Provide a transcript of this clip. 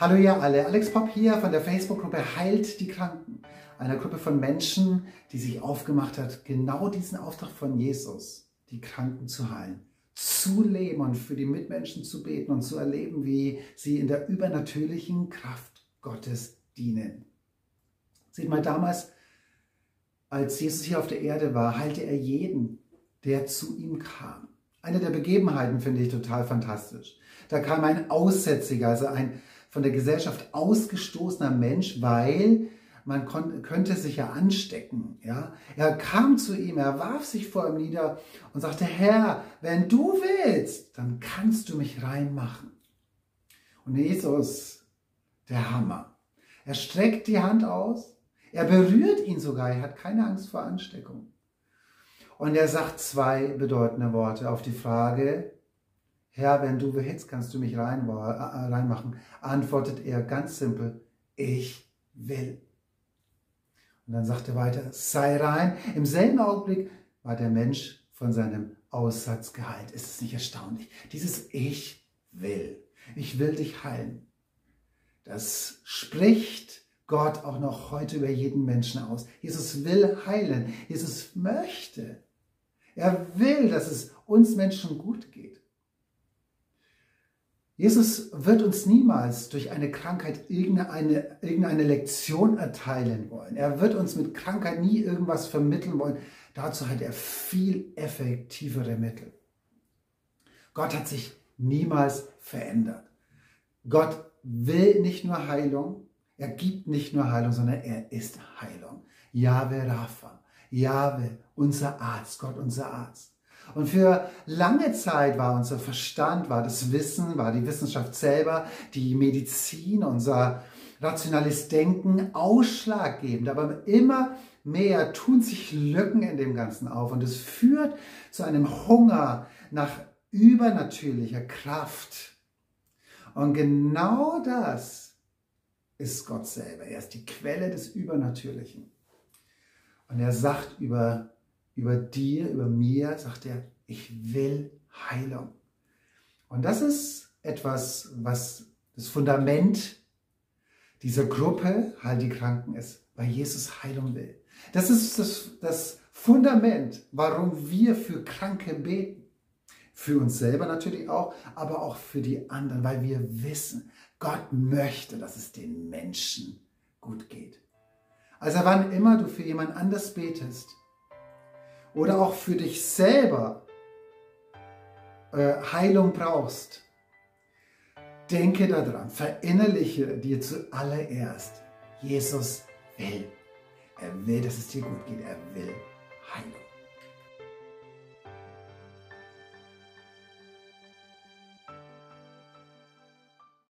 Hallo ihr alle, Alex Pop hier von der Facebook-Gruppe Heilt die Kranken. Einer Gruppe von Menschen, die sich aufgemacht hat, genau diesen Auftrag von Jesus, die Kranken zu heilen, zu leben und für die Mitmenschen zu beten und zu erleben, wie sie in der übernatürlichen Kraft Gottes dienen. Seht mal, damals, als Jesus hier auf der Erde war, heilte er jeden, der zu ihm kam. Eine der Begebenheiten finde ich total fantastisch. Da kam ein Aussätziger, also ein von der Gesellschaft ausgestoßener Mensch, weil man könnte sich ja anstecken. Ja? Er kam zu ihm, er warf sich vor ihm nieder und sagte, Herr, wenn du willst, dann kannst du mich reinmachen. Und Jesus, der Hammer. Er streckt die Hand aus, er berührt ihn sogar, er hat keine Angst vor Ansteckung. Und er sagt zwei bedeutende Worte auf die Frage, Herr, wenn du willst, kannst du mich rein, äh, reinmachen. Antwortet er ganz simpel, ich will. Und dann sagt er weiter, sei rein. Im selben Augenblick war der Mensch von seinem Aussatz geheilt. Ist es nicht erstaunlich? Dieses Ich will. Ich will dich heilen. Das spricht Gott auch noch heute über jeden Menschen aus. Jesus will heilen. Jesus möchte. Er will, dass es uns Menschen gut geht. Jesus wird uns niemals durch eine Krankheit irgendeine, irgendeine Lektion erteilen wollen. Er wird uns mit Krankheit nie irgendwas vermitteln wollen. Dazu hat er viel effektivere Mittel. Gott hat sich niemals verändert. Gott will nicht nur Heilung, er gibt nicht nur Heilung, sondern er ist Heilung. Yahweh Rapha, Yahweh, unser Arzt, Gott unser Arzt. Und für lange Zeit war unser Verstand, war das Wissen, war die Wissenschaft selber, die Medizin, unser rationales Denken ausschlaggebend. Aber immer mehr tun sich Lücken in dem Ganzen auf und es führt zu einem Hunger nach übernatürlicher Kraft. Und genau das ist Gott selber. Er ist die Quelle des Übernatürlichen. Und er sagt über über dir, über mir, sagt er, ich will Heilung. Und das ist etwas, was das Fundament dieser Gruppe, Heil die Kranken, ist, weil Jesus Heilung will. Das ist das, das Fundament, warum wir für Kranke beten. Für uns selber natürlich auch, aber auch für die anderen, weil wir wissen, Gott möchte, dass es den Menschen gut geht. Also wann immer du für jemand anders betest, oder auch für dich selber äh, Heilung brauchst, denke daran, verinnerliche dir zuallererst, Jesus will. Er will, dass es dir gut geht. Er will Heilung.